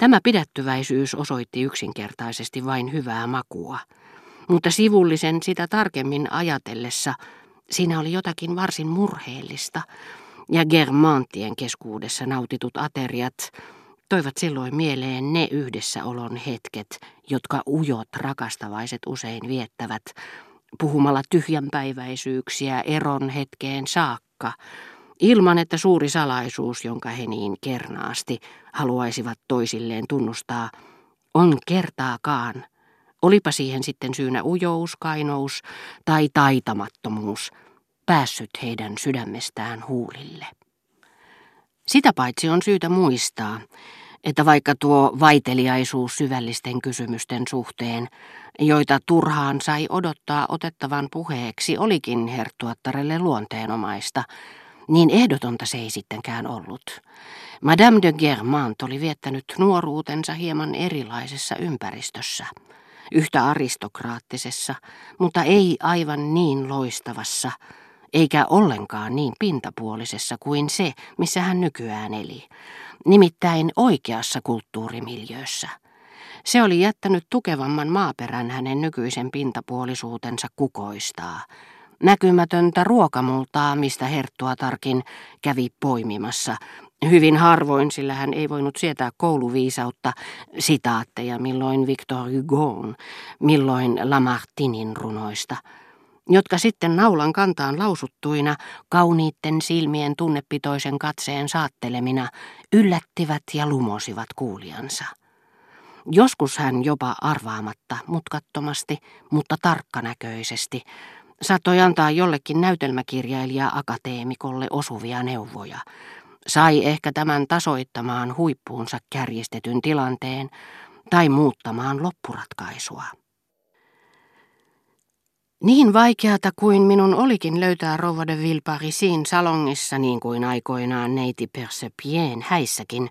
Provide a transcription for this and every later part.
Tämä pidättyväisyys osoitti yksinkertaisesti vain hyvää makua. Mutta sivullisen sitä tarkemmin ajatellessa siinä oli jotakin varsin murheellista, ja Germantien keskuudessa nautitut ateriat toivat silloin mieleen ne yhdessäolon hetket, jotka ujot rakastavaiset usein viettävät, puhumalla tyhjänpäiväisyyksiä eron hetkeen saakka, ilman että suuri salaisuus, jonka he niin kernaasti haluaisivat toisilleen tunnustaa, on kertaakaan, olipa siihen sitten syynä ujous, kainous tai taitamattomuus, päässyt heidän sydämestään huulille. Sitä paitsi on syytä muistaa, että vaikka tuo vaiteliaisuus syvällisten kysymysten suhteen, joita turhaan sai odottaa otettavan puheeksi, olikin herttuattarelle luonteenomaista, niin ehdotonta se ei sittenkään ollut. Madame de Germant oli viettänyt nuoruutensa hieman erilaisessa ympäristössä, yhtä aristokraattisessa, mutta ei aivan niin loistavassa, eikä ollenkaan niin pintapuolisessa kuin se, missä hän nykyään eli, nimittäin oikeassa kulttuurimiljöössä. Se oli jättänyt tukevamman maaperän hänen nykyisen pintapuolisuutensa kukoistaa, näkymätöntä ruokamultaa, mistä Herttuatarkin kävi poimimassa. Hyvin harvoin, sillä hän ei voinut sietää kouluviisautta, sitaatteja milloin Victor Hugon, milloin Lamartinin runoista – jotka sitten naulan kantaan lausuttuina, kauniitten silmien tunnepitoisen katseen saattelemina, yllättivät ja lumosivat kuulijansa. Joskus hän jopa arvaamatta, mutkattomasti, mutta tarkkanäköisesti, saattoi antaa jollekin näytelmäkirjailija-akateemikolle osuvia neuvoja. Sai ehkä tämän tasoittamaan huippuunsa kärjistetyn tilanteen tai muuttamaan loppuratkaisua. Niin vaikeata kuin minun olikin löytää Rouva de Villeparisin salongissa niin kuin aikoinaan neiti Persepien häissäkin,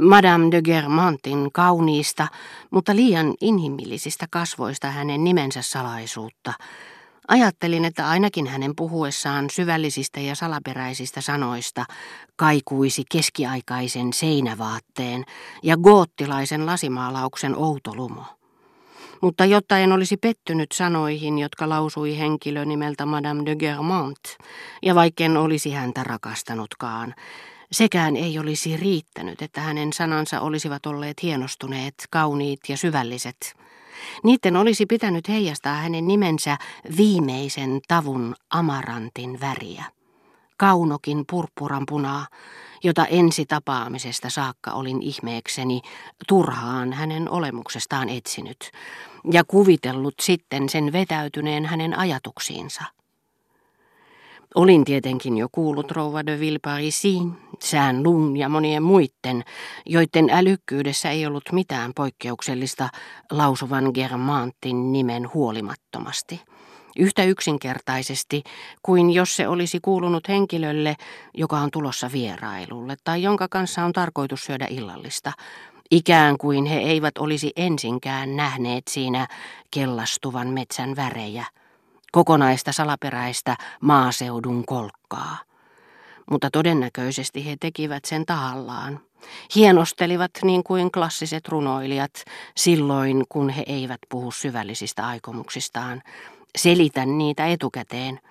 Madame de Germantin kauniista, mutta liian inhimillisistä kasvoista hänen nimensä salaisuutta. Ajattelin, että ainakin hänen puhuessaan syvällisistä ja salaperäisistä sanoista kaikuisi keskiaikaisen seinävaatteen ja goottilaisen lasimaalauksen outolumo. Mutta jotta en olisi pettynyt sanoihin, jotka lausui henkilö nimeltä Madame de Germont, ja vaikken olisi häntä rakastanutkaan, sekään ei olisi riittänyt, että hänen sanansa olisivat olleet hienostuneet, kauniit ja syvälliset. Niiden olisi pitänyt heijastaa hänen nimensä viimeisen tavun amarantin väriä. Kaunokin purppuran punaa, jota ensi tapaamisesta saakka olin ihmeekseni turhaan hänen olemuksestaan etsinyt, ja kuvitellut sitten sen vetäytyneen hänen ajatuksiinsa. Olin tietenkin jo kuullut rouva de Villeparisin, Sään Lun ja monien muitten, joiden älykkyydessä ei ollut mitään poikkeuksellista lausuvan Germantin nimen huolimattomasti. Yhtä yksinkertaisesti kuin jos se olisi kuulunut henkilölle, joka on tulossa vierailulle tai jonka kanssa on tarkoitus syödä illallista, Ikään kuin he eivät olisi ensinkään nähneet siinä kellastuvan metsän värejä, kokonaista salaperäistä maaseudun kolkkaa. Mutta todennäköisesti he tekivät sen tahallaan. Hienostelivat niin kuin klassiset runoilijat silloin, kun he eivät puhu syvällisistä aikomuksistaan. Selitän niitä etukäteen –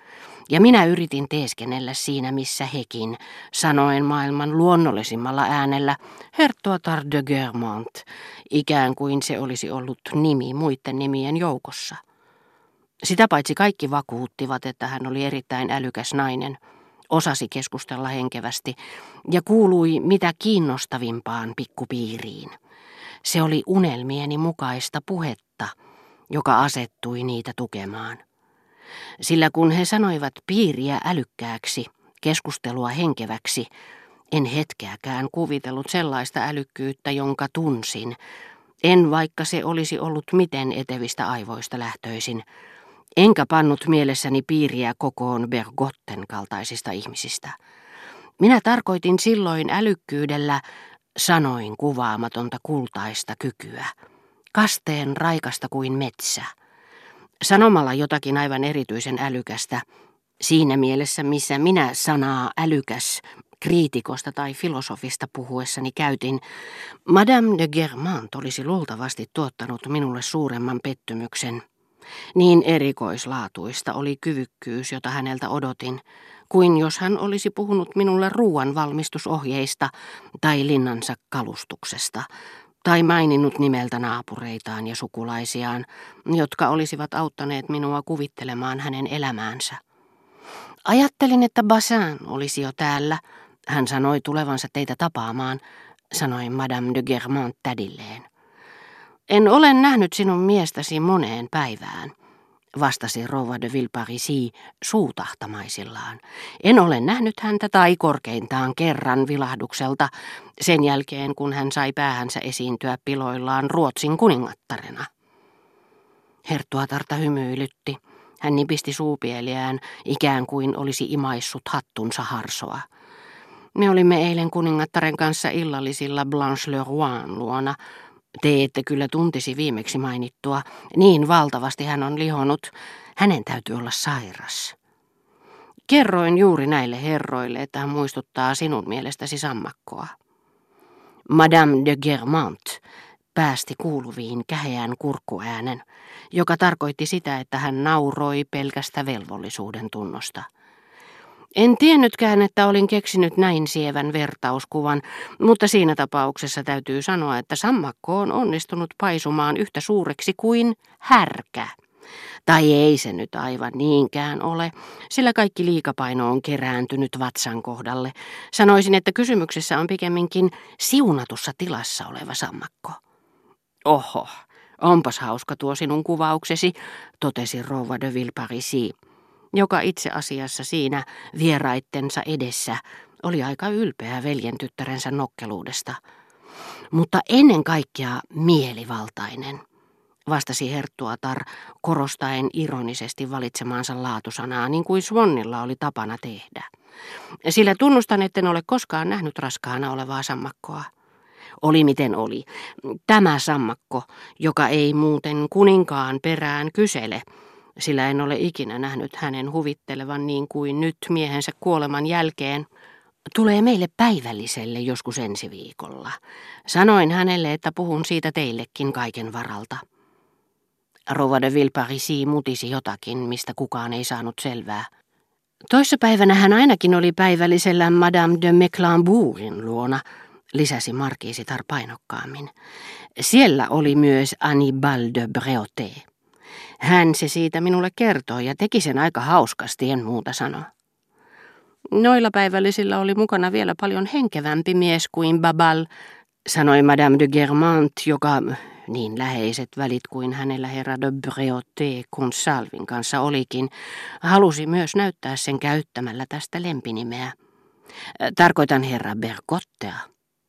ja minä yritin teeskennellä siinä, missä hekin, sanoen maailman luonnollisimmalla äänellä Hertoatar de Germont, ikään kuin se olisi ollut nimi muiden nimien joukossa. Sitä paitsi kaikki vakuuttivat, että hän oli erittäin älykäs nainen, osasi keskustella henkevästi ja kuului mitä kiinnostavimpaan pikkupiiriin. Se oli unelmieni mukaista puhetta, joka asettui niitä tukemaan sillä kun he sanoivat piiriä älykkääksi, keskustelua henkeväksi, en hetkeäkään kuvitellut sellaista älykkyyttä, jonka tunsin, en vaikka se olisi ollut miten etevistä aivoista lähtöisin, enkä pannut mielessäni piiriä kokoon Bergotten kaltaisista ihmisistä. Minä tarkoitin silloin älykkyydellä sanoin kuvaamatonta kultaista kykyä, kasteen raikasta kuin metsä – sanomalla jotakin aivan erityisen älykästä, siinä mielessä missä minä sanaa älykäs kriitikosta tai filosofista puhuessani käytin, Madame de Germant olisi luultavasti tuottanut minulle suuremman pettymyksen. Niin erikoislaatuista oli kyvykkyys, jota häneltä odotin, kuin jos hän olisi puhunut minulle ruuan valmistusohjeista tai linnansa kalustuksesta, tai maininnut nimeltä naapureitaan ja sukulaisiaan, jotka olisivat auttaneet minua kuvittelemaan hänen elämäänsä. Ajattelin, että Bassin olisi jo täällä. Hän sanoi tulevansa teitä tapaamaan, sanoi Madame de Germont tädilleen. En ole nähnyt sinun miestäsi moneen päivään, vastasi rouva de Villeparisi suutahtamaisillaan. En ole nähnyt häntä tai korkeintaan kerran vilahdukselta sen jälkeen, kun hän sai päähänsä esiintyä piloillaan Ruotsin kuningattarena. Herttuatarta hymyilytti. Hän nipisti suupieliään, ikään kuin olisi imaissut hattunsa harsoa. Me olimme eilen kuningattaren kanssa illallisilla Blanche Le Roin luona. Te ette kyllä tuntisi viimeksi mainittua. Niin valtavasti hän on lihonut. Hänen täytyy olla sairas. Kerroin juuri näille herroille, että hän muistuttaa sinun mielestäsi sammakkoa. Madame de Germant päästi kuuluviin käheän kurkkuäänen, joka tarkoitti sitä, että hän nauroi pelkästä velvollisuuden tunnosta. En tiennytkään, että olin keksinyt näin sievän vertauskuvan, mutta siinä tapauksessa täytyy sanoa, että sammakko on onnistunut paisumaan yhtä suureksi kuin härkä. Tai ei se nyt aivan niinkään ole, sillä kaikki liikapaino on kerääntynyt vatsan kohdalle. Sanoisin, että kysymyksessä on pikemminkin siunatussa tilassa oleva sammakko. Oho, onpas hauska tuo sinun kuvauksesi, totesi rouva de Villeparisi, joka itse asiassa siinä vieraittensa edessä oli aika ylpeä veljen tyttärensä nokkeluudesta. Mutta ennen kaikkea mielivaltainen, vastasi Herttuatar korostaen ironisesti valitsemaansa laatusanaa, niin kuin Svonnilla oli tapana tehdä. Sillä tunnustan, etten ole koskaan nähnyt raskaana olevaa sammakkoa. Oli miten oli. Tämä sammakko, joka ei muuten kuninkaan perään kysele, sillä en ole ikinä nähnyt hänen huvittelevan niin kuin nyt miehensä kuoleman jälkeen, tulee meille päivälliselle joskus ensi viikolla. Sanoin hänelle, että puhun siitä teillekin kaiken varalta. Rova de Villeparisi mutisi jotakin, mistä kukaan ei saanut selvää. Toissapäivänä hän ainakin oli päivällisellä Madame de Mecklenburgin luona, lisäsi markiisitar painokkaammin. Siellä oli myös Annibal de Breauté. Hän se siitä minulle kertoi ja teki sen aika hauskasti, en muuta sano. Noilla päivällisillä oli mukana vielä paljon henkevämpi mies kuin Babal, sanoi Madame de Germant, joka niin läheiset välit kuin hänellä herra de Breauté Consalvin kanssa olikin, halusi myös näyttää sen käyttämällä tästä lempinimeä. Tarkoitan herra Bergottea.